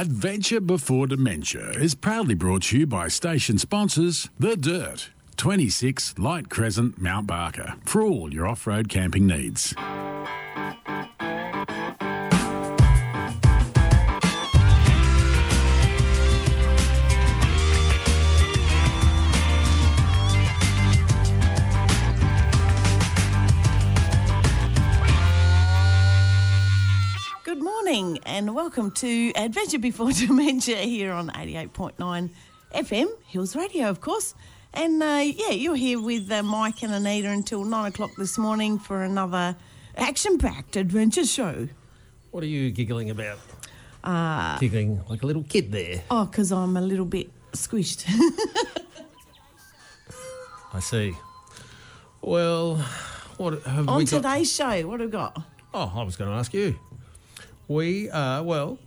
Adventure Before Dementia is proudly brought to you by station sponsors The Dirt, 26 Light Crescent, Mount Barker, for all your off road camping needs. And welcome to Adventure Before Dementia here on 88.9 FM, Hills Radio, of course. And uh, yeah, you're here with uh, Mike and Anita until nine o'clock this morning for another action packed adventure show. What are you giggling about? Uh, Giggling like a little kid there. oh, because I'm a little bit squished. I see. Well, what have On we got? today's show, what have we got? Oh, I was going to ask you. We are well.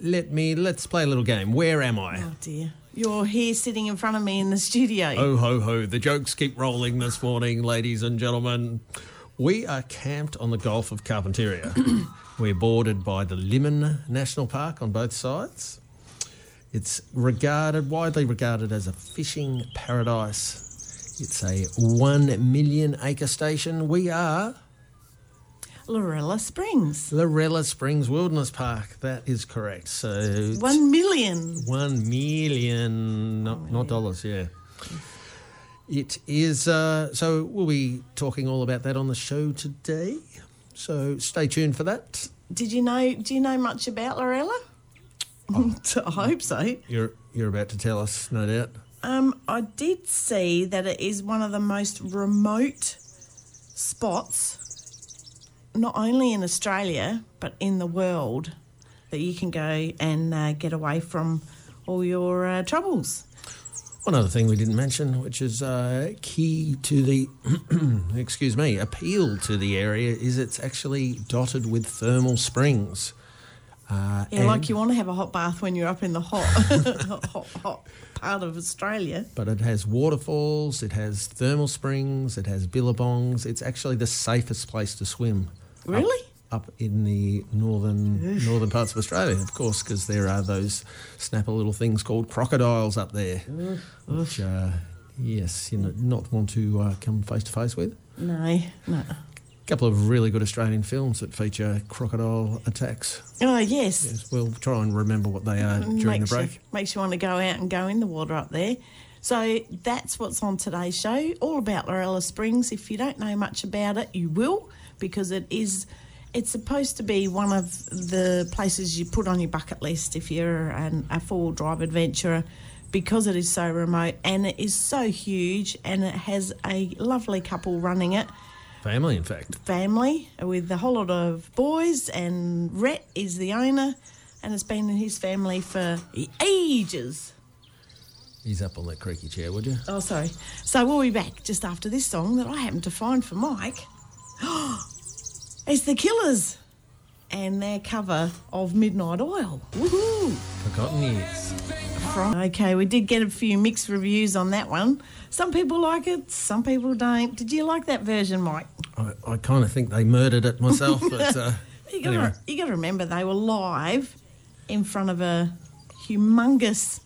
Let me let's play a little game. Where am I? Oh dear. You're here sitting in front of me in the studio. Oh ho ho! The jokes keep rolling this morning, ladies and gentlemen. We are camped on the Gulf of Carpentaria. We're bordered by the Limmen National Park on both sides. It's regarded widely regarded as a fishing paradise. It's a one million acre station. We are Lorella Springs. Lorella Springs Wilderness Park. That is correct. So One million. one million, not, not dollars, yeah. It is, uh, so we'll be talking all about that on the show today. So stay tuned for that. Did you know? Do you know much about Lorella? I hope so. You're, you're about to tell us, no doubt. Um, I did see that it is one of the most remote spots, not only in Australia but in the world, that you can go and uh, get away from all your uh, troubles. One other thing we didn't mention, which is uh, key to the, excuse me, appeal to the area, is it's actually dotted with thermal springs. Uh, Yeah, like you want to have a hot bath when you're up in the hot, hot, hot part of Australia. but it has waterfalls, it has thermal springs, it has billabongs. It's actually the safest place to swim. Up- Really? Up, in the northern northern parts of Australia, of course, because there are those snapper little things called crocodiles up there, which, uh, yes, you know, not want to uh, come face to face with. No, no. A couple of really good Australian films that feature crocodile attacks. Oh yes. Yes, we'll try and remember what they are during the break. You, makes you want to go out and go in the water up there. So that's what's on today's show, all about Lorella Springs. If you don't know much about it, you will, because it is. It's supposed to be one of the places you put on your bucket list if you're an, a four-wheel drive adventurer, because it is so remote and it is so huge, and it has a lovely couple running it Family, in fact. family with a whole lot of boys, and Rhett is the owner, and it's been in his family for ages. He's up on that creaky chair, would you? Oh, sorry. So we'll be back just after this song that I happened to find for Mike. it's the Killers and their cover of Midnight Oil. Woohoo! Forgotten years. Okay, we did get a few mixed reviews on that one. Some people like it, some people don't. Did you like that version, Mike? I, I kind of think they murdered it myself, but uh, You got anyway. you got to remember they were live in front of a humongous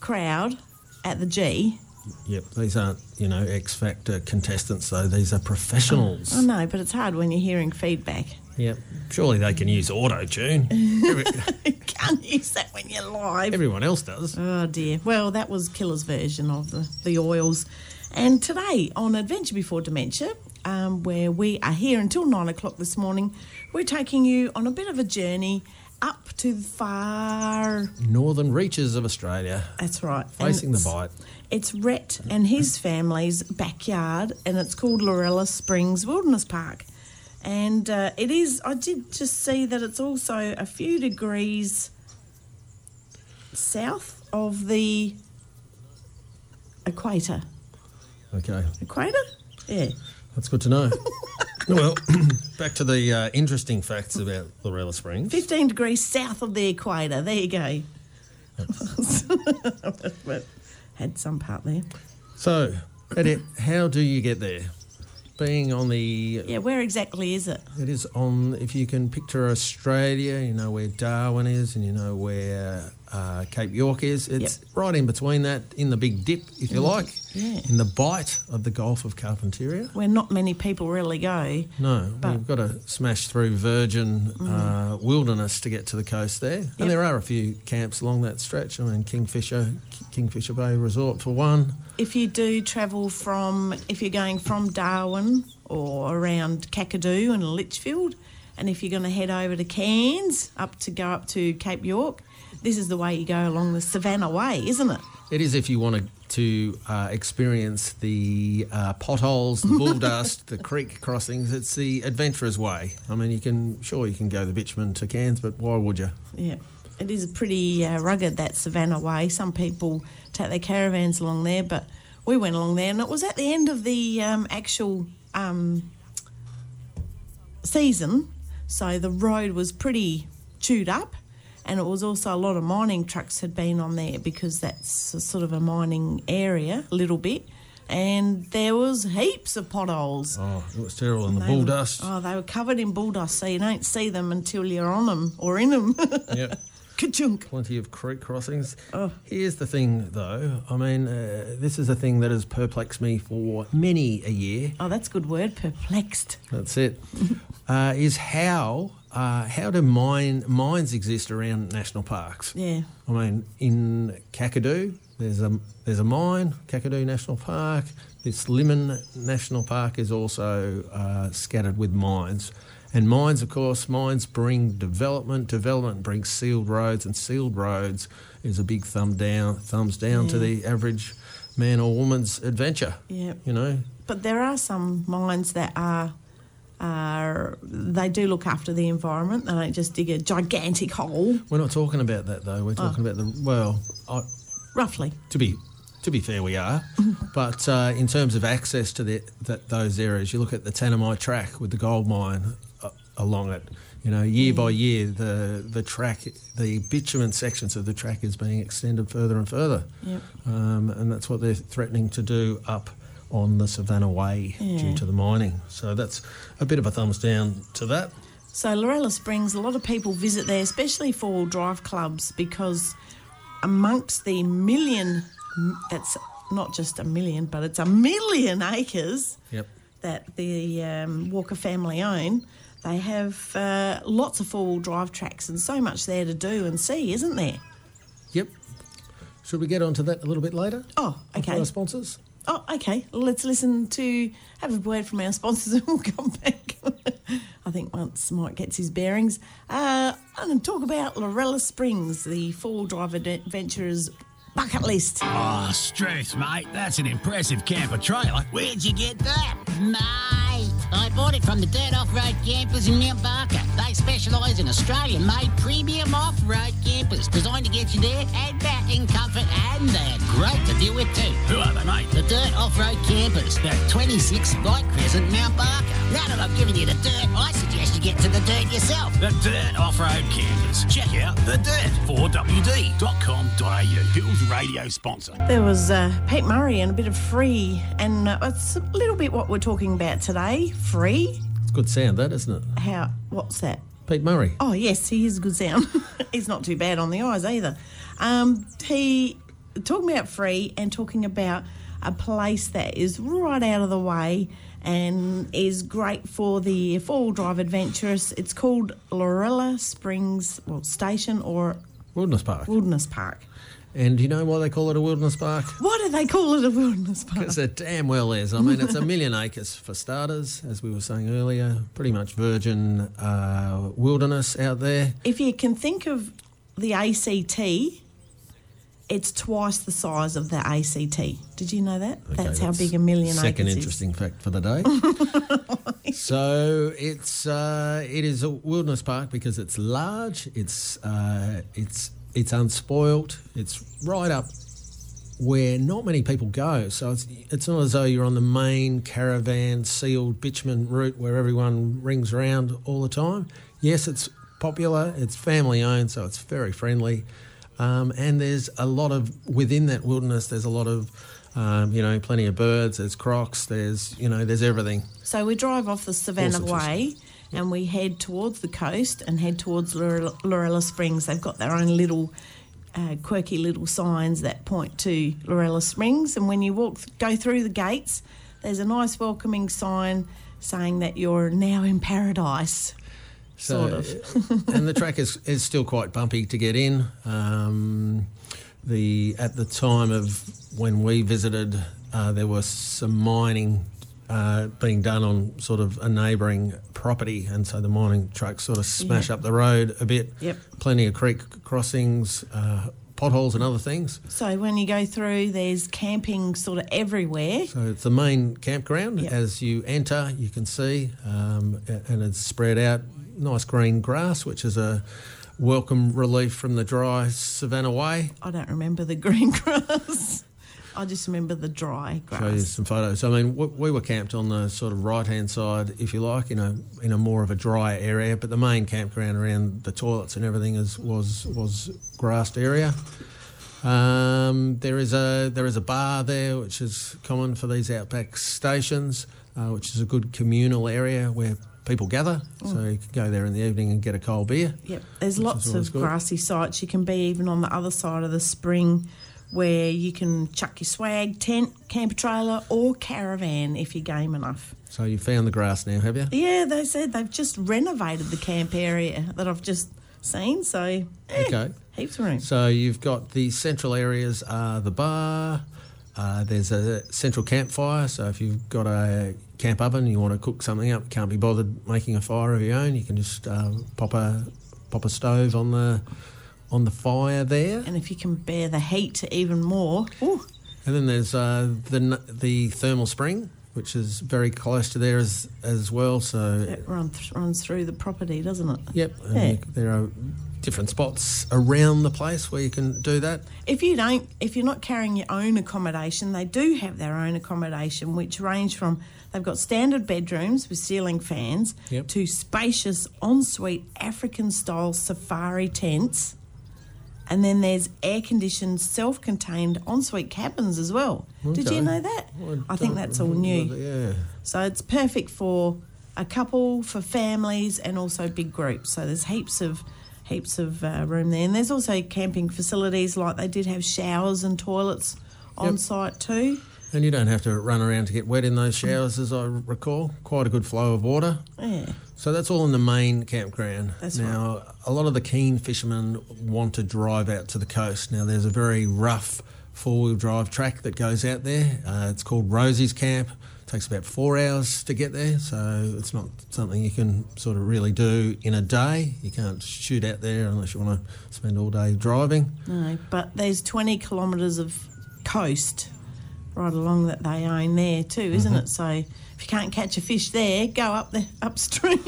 crowd at the G. Yep, these aren't, you know, X Factor contestants, though. These are professionals. I know, but it's hard when you're hearing feedback. Yep. Surely they can use auto tune. you can't use that when you're live. Everyone else does. Oh dear. Well, that was Killer's version of the, the oils. And today on Adventure Before Dementia, um, where we are here until nine o'clock this morning, we're taking you on a bit of a journey up to the far. Northern reaches of Australia, That's right. facing the Bight. It's Rhett and his family's backyard, and it's called Lorella Springs Wilderness Park. And uh, it is, I did just see that it's also a few degrees south of the equator. Okay, Equator? Yeah. that's good to know. well, back to the uh, interesting facts about Lorella Springs. 15 degrees south of the equator. There you go. But had some part there. So, Eddie, how do you get there? being on the Yeah, where exactly is it? It is on, if you can picture Australia, you know where Darwin is and you know where uh, Cape York is. It's right in between that, in the big dip, if you like, yeah. in the bight of the Gulf of Carpentaria. Where not many people really go. No, we've got to smash through virgin uh, wilderness to get to the coast there. Yep. And there are a few camps along that stretch. I mean, Kingfisher, Kingfisher Bay Resort for one. If you do travel from, if you're going from Darwin or around Kakadu and Litchfield, and if you're going to head over to Cairns, up to go up to Cape York, this is the way you go along the Savannah Way, isn't it? It is if you wanted to uh, experience the uh, potholes, the bull dust, the creek crossings. It's the adventurer's way. I mean, you can sure you can go the bitumen to Cairns, but why would you? Yeah. It is pretty uh, rugged, that Savannah Way. Some people take their caravans along there, but we went along there, and it was at the end of the um, actual um, season, so the road was pretty chewed up, and it was also a lot of mining trucks had been on there because that's a sort of a mining area, a little bit, and there was heaps of potholes. Oh, it was terrible. And the They bull were- dust. Oh, they were covered in bull dust, so you don't see them until you're on them or in them. Yep. Ka-chunk. Plenty of creek crossings. Oh. Here's the thing, though. I mean, uh, this is a thing that has perplexed me for many a year. Oh, that's a good word. Perplexed. That's it. uh, is how uh, how do mine mines exist around national parks? Yeah. I mean, in Kakadu, there's a there's a mine, Kakadu National Park. This Limmen National Park is also uh, scattered with mines. And mines, of course, mines bring development. Development brings sealed roads, and sealed roads is a big thumb down, thumbs down to the average man or woman's adventure. Yeah. You know, But there are some mines that are. Are, they do look after the environment. They don't just dig a gigantic hole, we're not talking about that though. We're talking about the well. I, roughly. to be to be fair, we are. but uh, in terms of access to the, that, those areas, you look at the Tanami track with the gold mine uh, along it. You know, year by year, the the track, the bitumen sections of the track is being extended further and further, Yep. um, and that's what they're threatening to do up on the Savannah Way Yeah. due to the mining. So that's a bit of a thumbs down to that. So Lorella Springs, a lot of people visit there, especially for all drive clubs, because amongst the million, that's not just a million, but it's a million acres Yep. that the um, Walker family own. They have uh, lots of four-wheel drive tracks and so much there to do and see, isn't there? Yep. Should we get onto that a little bit later? Oh, okay. Our sponsors. Oh, okay. Let's listen to have a word from our sponsors and we'll come back. I think once Mike gets his bearings, uh, I'm going to talk about Lorella Springs, the four-wheel drive adventurers bucket list. Oh, Struth, mate. That's an impressive camper trailer. Where'd you get that? Mate, I bought it from the Dirt Off-Road Campers in Mount Barker. They specialise in Australian-made premium off-road campers designed to get you there and back in comfort and they're great to deal with too. Who are they, mate? The Dirt Off-Road Campers, the 26 Light Crescent, Mount Barker. Now that I've given you the dirt, I suggest you get to the dirt yourself. The Dirt Off-Road Campers. Check out The Dirt, 4wd.com.au. Hills Radio sponsor. There was uh, Pete Murray and a bit of free, and uh, it's a little bit what we're talking about today. Free? It's good sound, that isn't it? How? What's that? Pete Murray. Oh yes, he is a good sound. He's not too bad on the eyes either. Um, he talking about free and talking about a place that is right out of the way and is great for the four-wheel drive adventurous. It's called Lorella Springs well, Station or Wilderness Park. Wilderness Park. And do you know why they call it a wilderness park? Why do they call it a wilderness park? Because it damn well is. I mean, it's a million acres for starters, as we were saying earlier. Pretty much virgin uh, wilderness out there. If you can think of the ACT, it's twice the size of the ACT. Did you know that? Okay, that's, how big a million Second acres is. Second interesting fact for the day. so it's uh, it is a wilderness park because it's large. It's uh, it's it's unspoilt. It's right up where not many people go. So it's it's not as though you're on the main caravan sealed bitumen route where everyone rings around all the time. Yes, it's popular. It's family owned, so it's very friendly. Um, and there's a lot of within that wilderness. There's a lot of Um, you know, plenty of birds. There's crocs. There's you know, there's everything. So we drive off the Savannah Way and we head towards the coast and head towards Lore- Lorella Springs. They've got their own little uh, quirky little signs that point to Lorella Springs. And when you walk, go through the gates, there's a nice welcoming sign saying that you're now in paradise. Sort of. and the track is, is still quite bumpy to get in. Um, the at the time of when we visited, uh, there was some mining uh, being done on sort of a neighbouring property, and so the mining trucks sort of smash Yeah. up the road a bit. Yep. Plenty of creek crossings, uh, potholes, and other things. So when you go through, there's camping sort of everywhere. So it's the main campground. Yep. As you enter, you can see, um, and it's spread out. Nice green grass, which is a welcome relief from the dry Savannah Way. I don't remember the green grass. I just remember the dry grass. Show you some photos. I mean, we, we were camped on the sort of right hand side, if you like, in a in a more of a dry area. But the main campground around the toilets and everything is was was grassed area. Um, there is a there is a bar there, which is common for these outback stations, uh, which is a good communal area where people gather. So you can go there in the evening and get a cold beer. Yep, there's lots of grassy sites. You can be even on the other side of the spring where you can chuck your swag, tent, camper trailer, or caravan if you're game enough. So you found the grass now, have you? Yeah, they said they've just renovated the camp area that I've just seen, so eh, Okay. heaps of room. So you've got the central areas are the bar. Uh, there's a central campfire. So if you've got a camp oven, you want to cook something up, can't be bothered making a fire of your own, you can just uh, pop a pop a stove on the on the fire there. And if you can bear the heat even more, ooh, And then there's uh, the the thermal spring, which is very close to there as as well. So it run th- runs through the property, doesn't it? yep, and Yeah. there are different spots around the place where you can do that. If you don't, if you're not carrying your own accommodation, they do have their own accommodation, which range from they've got standard bedrooms with ceiling fans Yep. to spacious ensuite African style safari tents. And then there's air conditioned, self contained ensuite cabins as well. Did you know that? I think that's all new. that, Yeah. So it's perfect for a couple, for families, and also big groups. So there's heaps of heaps of uh, room there, and there's also camping facilities like they did have showers and toilets on Yep. site too. And you don't have to run around to get wet in those showers, as I recall. Quite a good flow of water. Yeah, So that's all in the main campground. That's now, a lot of the keen fishermen want to drive out to the coast. Now, there's a very rough four wheel drive track that goes out there. Uh, it's called Rosie's Camp. It takes about four hours to get there, so it's not something you can sort of really do in a day. You can't shoot out there unless you want to spend all day driving. no, but there's 20 kilometres of coast right along that they own there too, isn't Mm-hmm. it? So if you can't catch a fish there, go up the upstream.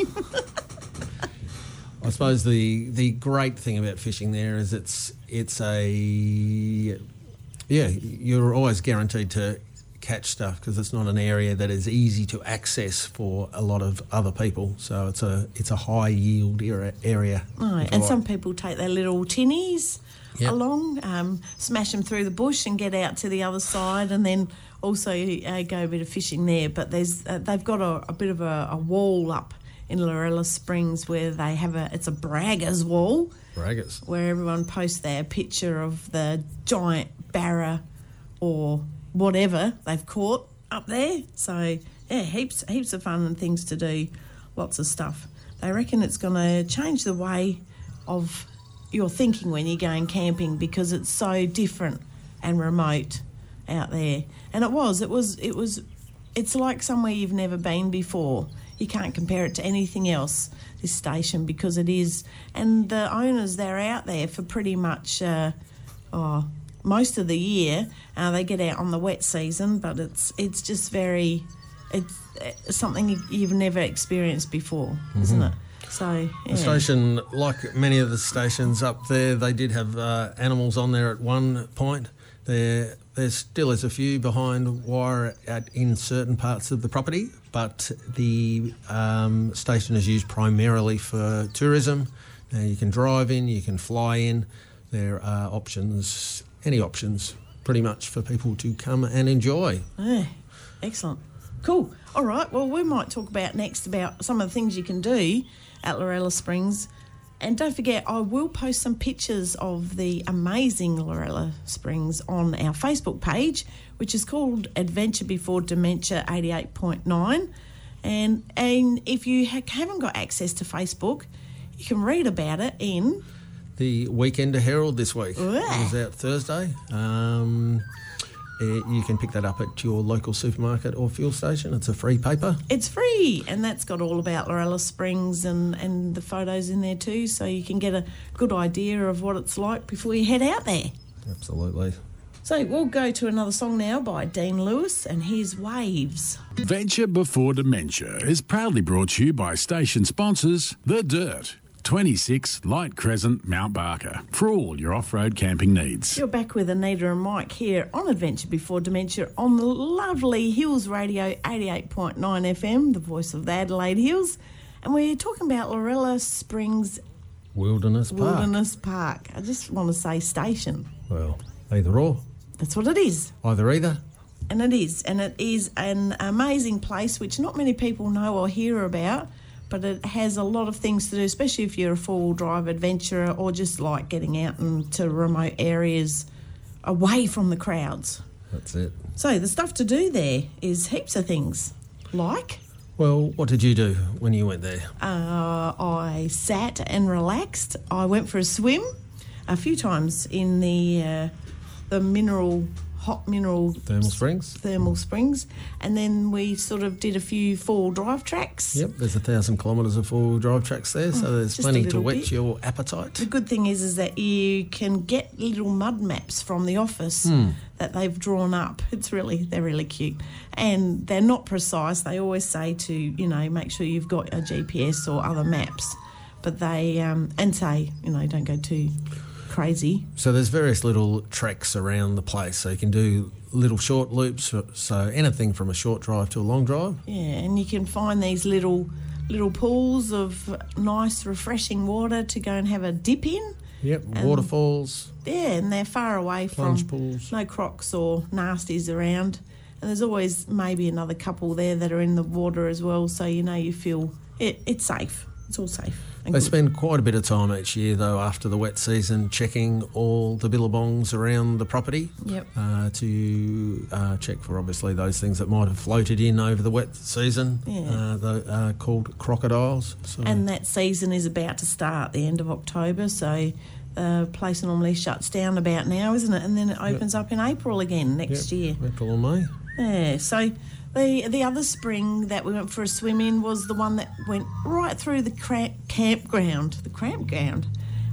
I suppose the the great thing about fishing there is it's it's a yeah you're always guaranteed to catch stuff because it's not an area that is easy to access for a lot of other people. So it's a it's a high yield area. area you and like. some people take their little tinnies Yep. along, um, smash them through the bush and get out to the other side, and then also uh, go a bit of fishing there. But there's uh, they've got a, a bit of a, a wall up in Lorella Springs where they have a it's a braggers wall braggers. where everyone posts their picture of the giant barra or whatever they've caught up there. So yeah, heaps heaps of fun and things to do, lots of stuff. They reckon it's going to change the way of your thinking when you're going camping because it's so different and remote out there. And it was, it was, it was, it's like somewhere you've never been before. You can't compare it to anything else. This station because it is, and the owners they're out there for pretty much. Uh, oh, most of the year. Uh, they get out on the wet season, but it's it's just very, it's, it's something you- you've never experienced before, isn't it? So yeah. The station, like many of the stations up there, they did have uh, animals on there at one point. There, there still is a few behind wire at, in certain parts of the property, but the um, station is used primarily for tourism. Now you can drive in, you can fly in. There are options, any options, pretty much for people to come and enjoy. Yeah, excellent. Cool. All right. Well, we might talk about next about some of the things you can do at Lorella Springs. And don't forget, I will post some pictures of the amazing Lorella Springs on our Facebook page, which is called Adventure Before Dementia 88.9. And, and if you ha- haven't got access to Facebook, you can read about it in The Weekender Herald this week Yeah. it was out Thursday. Um, eh, you can pick that up at your local supermarket or fuel station. It's a free paper. It's free, and that's got all about Lorella Springs and, and the photos in there too, so you can get a good idea of what it's like before you head out there. Absolutely. So we'll go to another song now by Dean Lewis and his Waves. Venture Before Dementia is proudly brought to you by station sponsors The Dirt, 26 Light Crescent, Mount Barker, for all your off road camping needs. You're back with Anita and Mike here on Adventure Before Dementia on the lovely Hills Radio 88.9 FM, the voice of the Adelaide Hills. And we're talking about Lorella Springs Wilderness Park. Wilderness Park. I just want to say station. Well, either or. That's what it is. Either either. And it is. And it is an amazing place which not many people know or hear about, but it has a lot of things to do, especially if you're a four wheel drive adventurer or just like getting out into remote areas away from the crowds. That's it. So the stuff to do there is heaps of things. Like Well, what did you do when you went there? uh, I sat and relaxed. I went for a swim a few times in the uh, the mineral hot mineral Thermal Springs? thermal springs, and then we sort of did a few four drive tracks. Yep, there's a thousand kilometres of four-wheel drive tracks there, so there's Mm, just plenty to whet bit. your appetite. The good thing is, is that you can get little mud maps from the office Hmm. that they've drawn up. It's really they're really cute, and they're not precise. They always say to you know make sure you've got a GPS or other maps, but they um, and say you know don't go too crazy. So there's various little treks around the place, so you can do little short loops, uh, so anything from a short drive to a long drive. Yeah, and you can find these little little pools of nice, refreshing water to go and have a dip in. Yep, waterfalls. Yeah, and they're far away Plunge from pools. no crocs or nasties around. And there's always maybe another couple there that are in the water as well, so you know you feel it, it's safe. It's all safe. They spend quite a bit of time each year, though, after the wet season, checking all the billabongs around the property Yep. uh, to uh, check for obviously those things that might have floated in over the wet season, Yeah. uh, the, uh, called crocodiles. So And that season is about to start the end of October, so the place normally shuts down about now, isn't it? And then it opens up in April again next Yep, year. April or May. Yeah, so the the other spring that we went for a swim in was the one that went right through the cra- campground, the campground,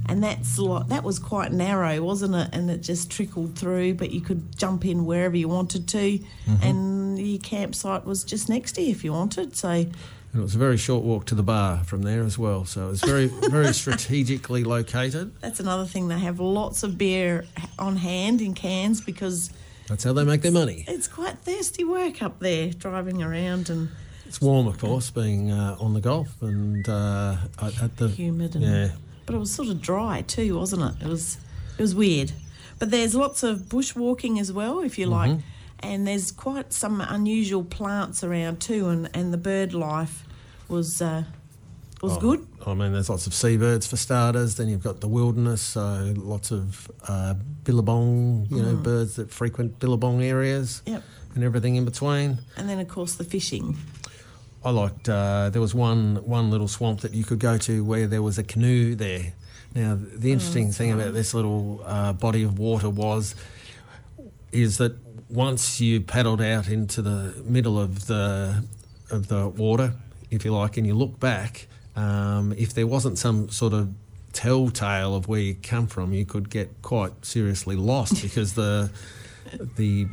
and that's like that was quite narrow, wasn't it? And it just trickled through, but you could jump in wherever you wanted to, mm-hmm. and your campsite was just next to you if you wanted. So And it was a very short walk to the bar from there as well. So it was very, very strategically located. that's another thing. They have lots of beer on hand in cans because That's how they make their money. it's quite thirsty work up there driving around and It's warm, of course, being uh, on the Gulf and uh, at, the humid and yeah. but it was sort of dry too, wasn't it? It was it was weird. But there's lots of bushwalking as well, if you like, and there's quite some unusual plants around too, and, and the bird life was uh, was Oh, good. I mean, there's lots of seabirds for starters. Then you've got the wilderness, so lots of uh, billabong, you know, birds that frequent billabong areas Yep. and everything in between. And then of course the fishing. I liked. Uh, there was one one little swamp that you could go to where there was a canoe there. Now, the interesting thing about this little uh, body of water was is that once you paddled out into the middle of the of the water, if you like, and you look back, um, if there wasn't some sort of telltale of where you come from, you could get quite seriously lost because the the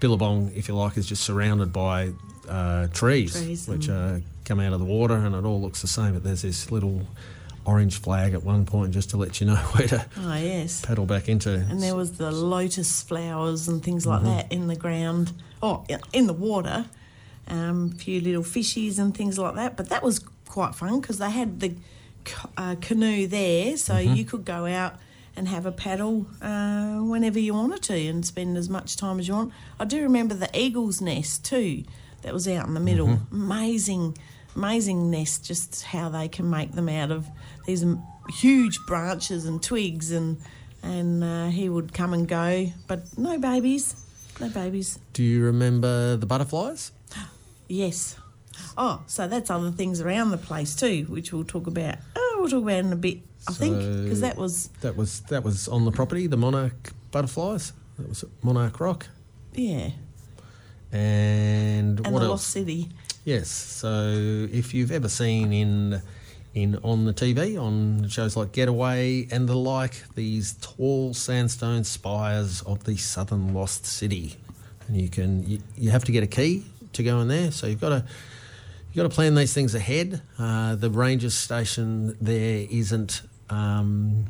billabong, if you like, is just surrounded by uh, trees, Trees which uh, come out of the water, and it all looks the same. But there's this little orange flag at one point just to let you know where to Oh yes. paddle back into. And there was the lotus flowers and things like that in the ground. Oh, in the water. Um, a few little fishies and things like that. But that was quite fun because they had the uh, canoe there, so you could go out and have a paddle uh, whenever you wanted to and spend as much time as you want. I do remember the Eagle's Nest too, that was out in the middle. Mm-hmm. Amazing, amazing nest, just how they can make them out of these huge branches and twigs and. And uh, he would come and go, but no babies, no babies. Do you remember the butterflies? Yes. Oh, so that's other things around the place too, which we'll talk about. Oh, we'll talk about in a bit, I think, because that was That was that was on the property, the monarch butterflies. That was Monarch Rock. yeah, And, and what the else? Lost City. Yes. So if you've ever seen in in on the TV on shows like Getaway and the like, these tall sandstone spires of the southern lost city, and you can you, you have to get a key to go in there. So you've got to you've got to plan these things ahead. Uh, the ranger station there isn't. Um,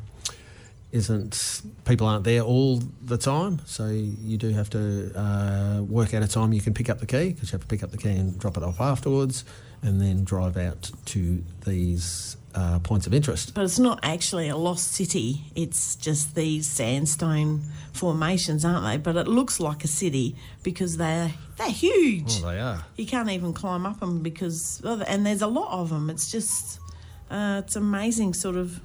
isn't people aren't there all the time, so you do have to uh, work out a time you can pick up the key because you have to pick up the key and drop it off afterwards, and then drive out to these uh, points of interest. But it's not actually a lost city. It's just these sandstone formations, aren't they? But it looks like a city because they're they're huge. Oh, they are. You can't even climb up them because, and there's a lot of them. It's just, uh, it's amazing, sort of,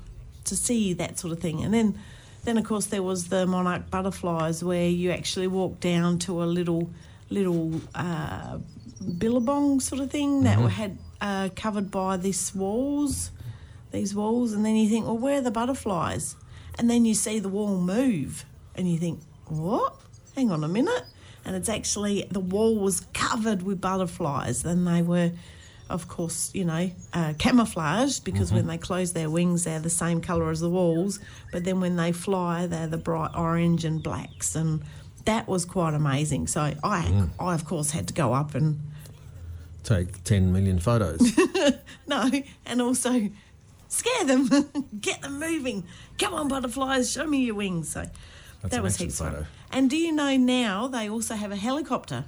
to see that sort of thing. And then, then of course there was the monarch butterflies where you actually walk down to a little, little uh, billabong sort of thing that were had uh, covered by this walls, these walls, and then you think, well, where are the butterflies? And then you see the wall move, and you think, what? Hang on a minute. And it's actually the wall was covered with butterflies, and they were, of course, you know, uh, camouflaged because when they close their wings, they're the same colour as the walls, but then when they fly, they're the bright orange and blacks, and that was quite amazing. So I, I of course, had to go up and Take 10 million photos. no, and also scare them, get them moving. Come on, butterflies, show me your wings. So That's that was heaps fun. photo. And do you know now they also have a helicopter?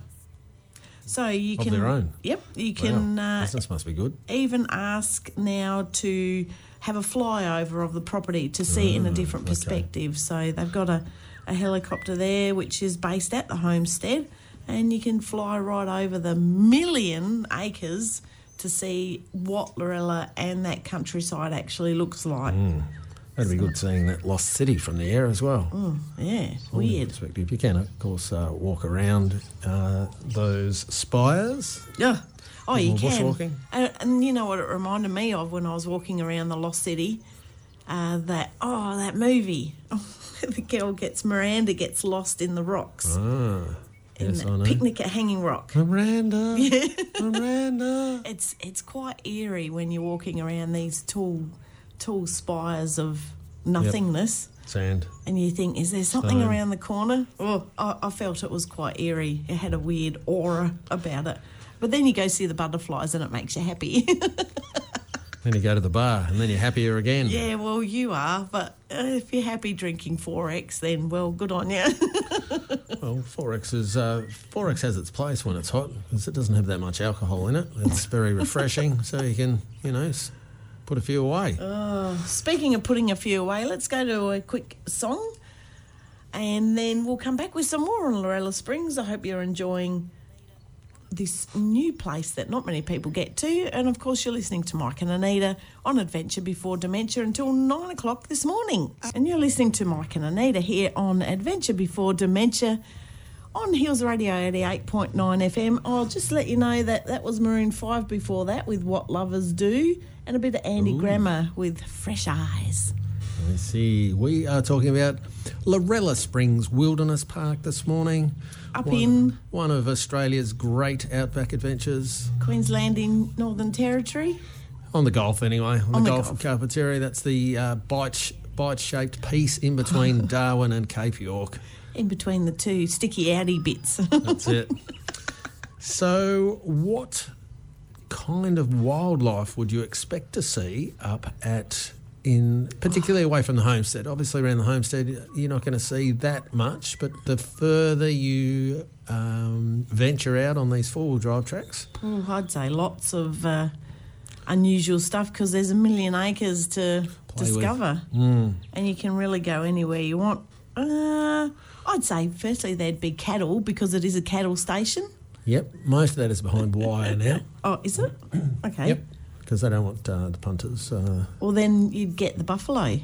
So you Of can their own? Yep, you can wow. uh, Business must be good. even ask now to have a flyover of the property to see it in a different Ah, okay. perspective. So they've got a, a helicopter there which is based at the homestead, and you can fly right over the million acres to see what Lorella and that countryside actually looks like. Mm. That'd be good seeing that lost city from the air as well. Yeah, From weird. Perspective. You can, of course, uh, walk around uh, those spires. Yeah. Oh, you More can. bushwalking? And, and you know what it reminded me of when I was walking around the Lost City? Uh, that oh, that movie. the girl gets Miranda gets lost in the rocks. Ah, yes, that I know. picnic at Hanging Rock. Miranda. Miranda. It's it's quite eerie when you're walking around these tall, tall spires of nothingness, Sand. and you think, is there something around the corner? Oh, I, I felt it was quite eerie. It had a weird aura about it. But then you go see the butterflies, and it makes you happy. Then you go to the bar, and then you're happier again. yeah, well, you are. But uh, if you're happy drinking 4X, then well, good on you. Well, 4X is uh, 4X has its place when it's hot because it doesn't have that much alcohol in it. It's very refreshing, so you can you know put a few away. Speaking of putting a few away, let's go to a quick song and then we'll come back with some more on Lorella Springs. I hope you're enjoying this new place that not many people get to. And of course, you're listening to Mike and Anita on Adventure Before Dementia until nine o'clock this morning. And you're listening to Mike and Anita here on Adventure Before Dementia on Hills Radio 88.9 FM. I'll just let you know that that was Maroon 5 before that with What Lovers Do and a bit of Andy Grammer with Fresh Eyes. I see. We are talking about Lorella Springs Wilderness Park this morning. Up one, in- one of Australia's great outback adventures Queensland in Northern Territory. on the Gulf, anyway. On, On the the of Carpentaria. That's the uh, bite bite shaped piece in between Darwin and Cape York. In between the two sticky outy bits. That's it. So, what kind of wildlife would you expect to see up at in particularly away from the homestead? Obviously, around the homestead, you're not going to see that much, but the further you um, venture out on these four wheel drive tracks, Oh, I'd say lots of uh, unusual stuff because there's a million acres to discover, mm. and you can really go anywhere you want. Uh, I'd say firstly there'd be cattle because it is a cattle station. Yep, most of that is behind wire now. Oh, is it? Okay. Yep, because they don't want uh, the punters. Uh, Well, then you'd get the buffalo.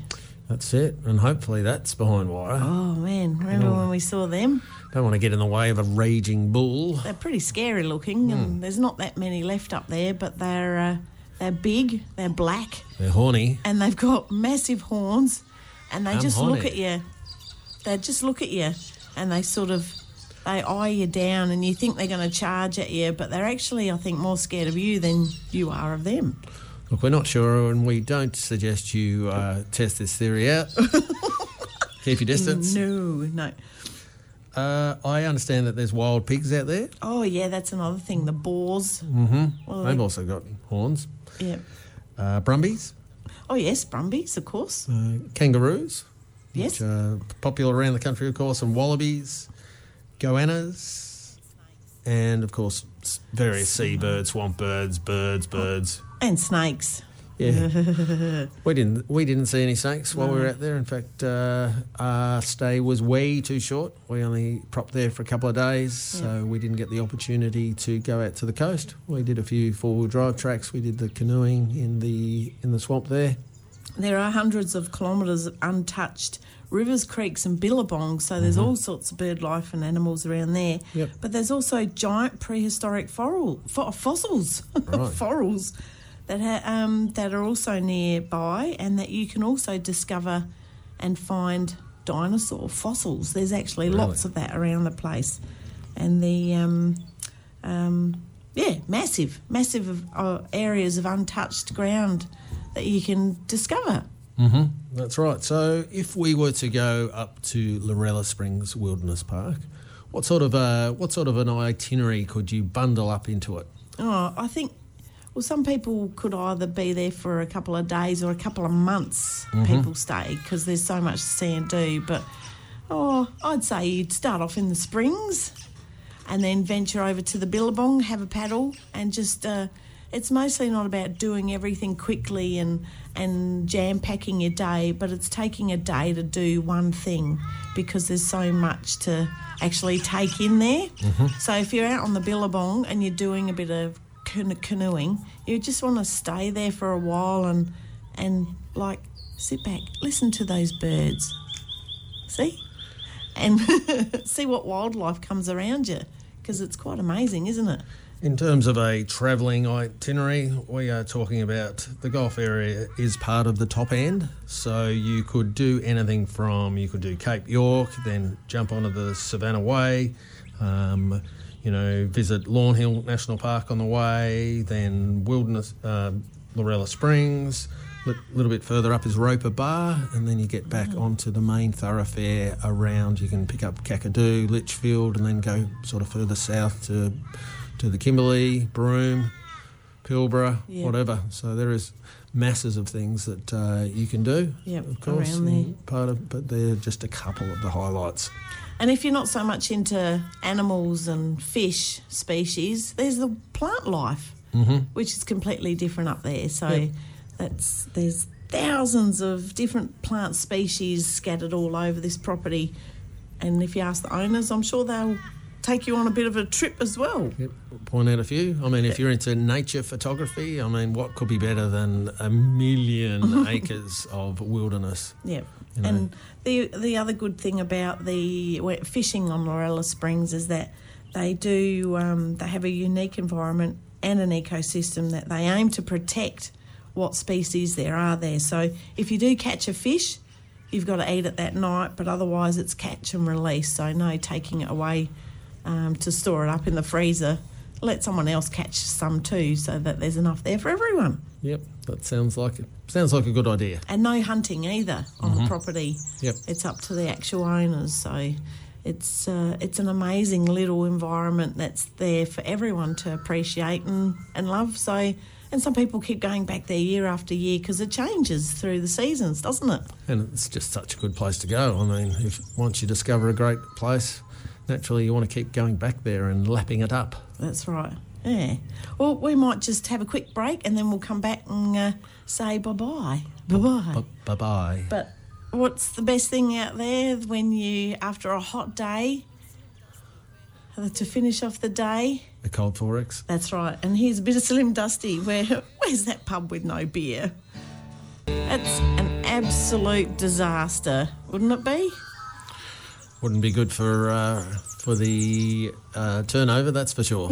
that's it, and hopefully that's behind wire. Oh man, remember when we saw them? Don't want to get in the way of a raging bull. They're pretty scary looking, and there's not that many left up there, but they're uh, they're big, they're black, They're horny. and they've got massive horns, and they I'm just horny. look at you. They just look at you, and they sort of they eye you down, and you think they're going to charge at you, but they're actually, I think, more scared of you than you are of them. Look, we're not sure, and we don't suggest you uh, test this theory out. Keep your distance. No, no. Uh, I understand that there's wild pigs out there. Oh yeah, that's another thing. The boars. Mm-hmm. Well, They've they- also got horns. Yeah. Uh, brumbies, Oh yes, brumbies, of course. uh, kangaroos, Yes. which are popular around the country, of course, and wallabies, goannas, and of course various seabirds, swamp birds, birds, birds. And snakes. Yeah, we didn't we didn't see any snakes while we were out there. In fact, uh, our stay was way too short. We only propped there for a couple of days, so we didn't get the opportunity to go out to the coast. We did a few four wheel drive tracks. We did the canoeing in the in the swamp there. There are hundreds of kilometres of untouched rivers, creeks, and billabongs, so there's all sorts of bird life and animals around there. Yep. But there's also giant prehistoric foral, fo- fossils, Right. forals that ha- um, that are also nearby, and that you can also discover and find dinosaur fossils. There's actually lots of that around the place, and the um, um, yeah, massive, massive uh, areas of untouched ground that you can discover. That's right. So, if we were to go up to Lorella Springs Wilderness Park, what sort of a, what sort of an itinerary could you bundle up into it? Oh, I think. Well, some people could either be there for a couple of days or a couple of months. People stay because there's so much to see and do. But oh, I'd say you'd start off in the springs, and then venture over to the Billabong, have a paddle, and just. Uh, it's mostly not about doing everything quickly and and jam packing your day, but it's taking a day to do one thing because there's so much to actually take in there. Mm-hmm. So if you're out on the Billabong and you're doing a bit of cano- canoeing, you just want to stay there for a while and and like sit back, listen to those birds, see, and see what wildlife comes around you because it's quite amazing, isn't it? In terms of a travelling itinerary, we are talking about the Gulf area is part of the top end. So you could do anything from you could do Cape York, then jump onto the Savannah Way, um, you know, visit Lawn Hill National Park on the way, then Wilderness, uh, Lorella Springs. A little bit further up is Roper Bar, and then you get back onto the main thoroughfare around. You can pick up Kakadu, Litchfield, and then go sort of further south to to the Kimberley, Broome, Pilbara, Yeah. whatever. So there is masses of things that uh, you can do. Yep, of course, around there. Part of, but they're just a couple of the highlights. And if you're not so much into animals and fish species, there's the plant life, which is completely different up there. So Yep. that's there's thousands of different plant species scattered all over this property. And if you ask the owners, I'm sure they'll take you on a bit of a trip as well. Yep. Point out a few. I mean, if you're into nature photography, I mean, what could be better than a million acres of wilderness? Yeah. You know. And the the other good thing about the fishing on Lorella Springs is that they do um, they have a unique environment and an ecosystem that they aim to protect what species there are there. So if you do catch a fish, you've got to eat it that night, but otherwise it's catch and release. So no taking it away um, to store it up in the freezer. Let someone else catch some too, so that there's enough there for everyone. Yep, that sounds like it. Sounds like a good idea. And no hunting either on the property. Yep. It's up to the actual owners. So it's uh, it's an amazing little environment that's there for everyone to appreciate and, and love. So and some people keep going back there year after year because it changes through the seasons, doesn't it? And it's just such a good place to go. I mean, if once you discover a great place, naturally you want to keep going back there and lapping it up. That's right. Yeah. Well, we might just have a quick break and then we'll come back and uh, say bye bye. Bye bye. Bye bye. But what's the best thing out there when you, after a hot day, uh, to finish off the day? The cold 4X. That's right. And here's a bit of Slim Dusty. Where where's that pub with no beer? It's an absolute disaster, wouldn't it be? Wouldn't be good for uh, for the uh, turnover, that's for sure.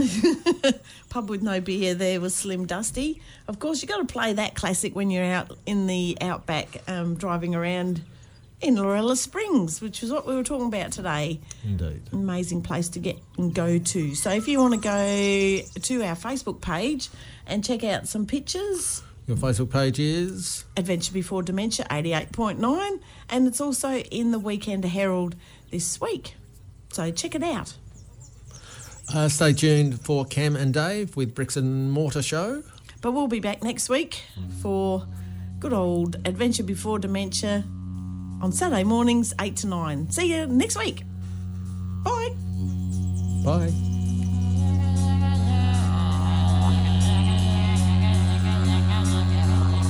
Pub with no beer there was Slim Dusty. Of course, you've got to play that classic when you're out in the outback um, driving around in Lorella Springs, which is what we were talking about today. Indeed. Amazing place to get and go to. So if you want to go to our Facebook page and check out some pictures, Your Facebook page is Adventure Before Dementia 88.9, and it's also in the Weekend Herald this week. So check it out. Uh, stay tuned for Cam and Dave with Bricks and Mortar Show. But we'll be back next week for good old Adventure Before Dementia on Saturday mornings, 8 to 9. See you next week. Bye. Bye.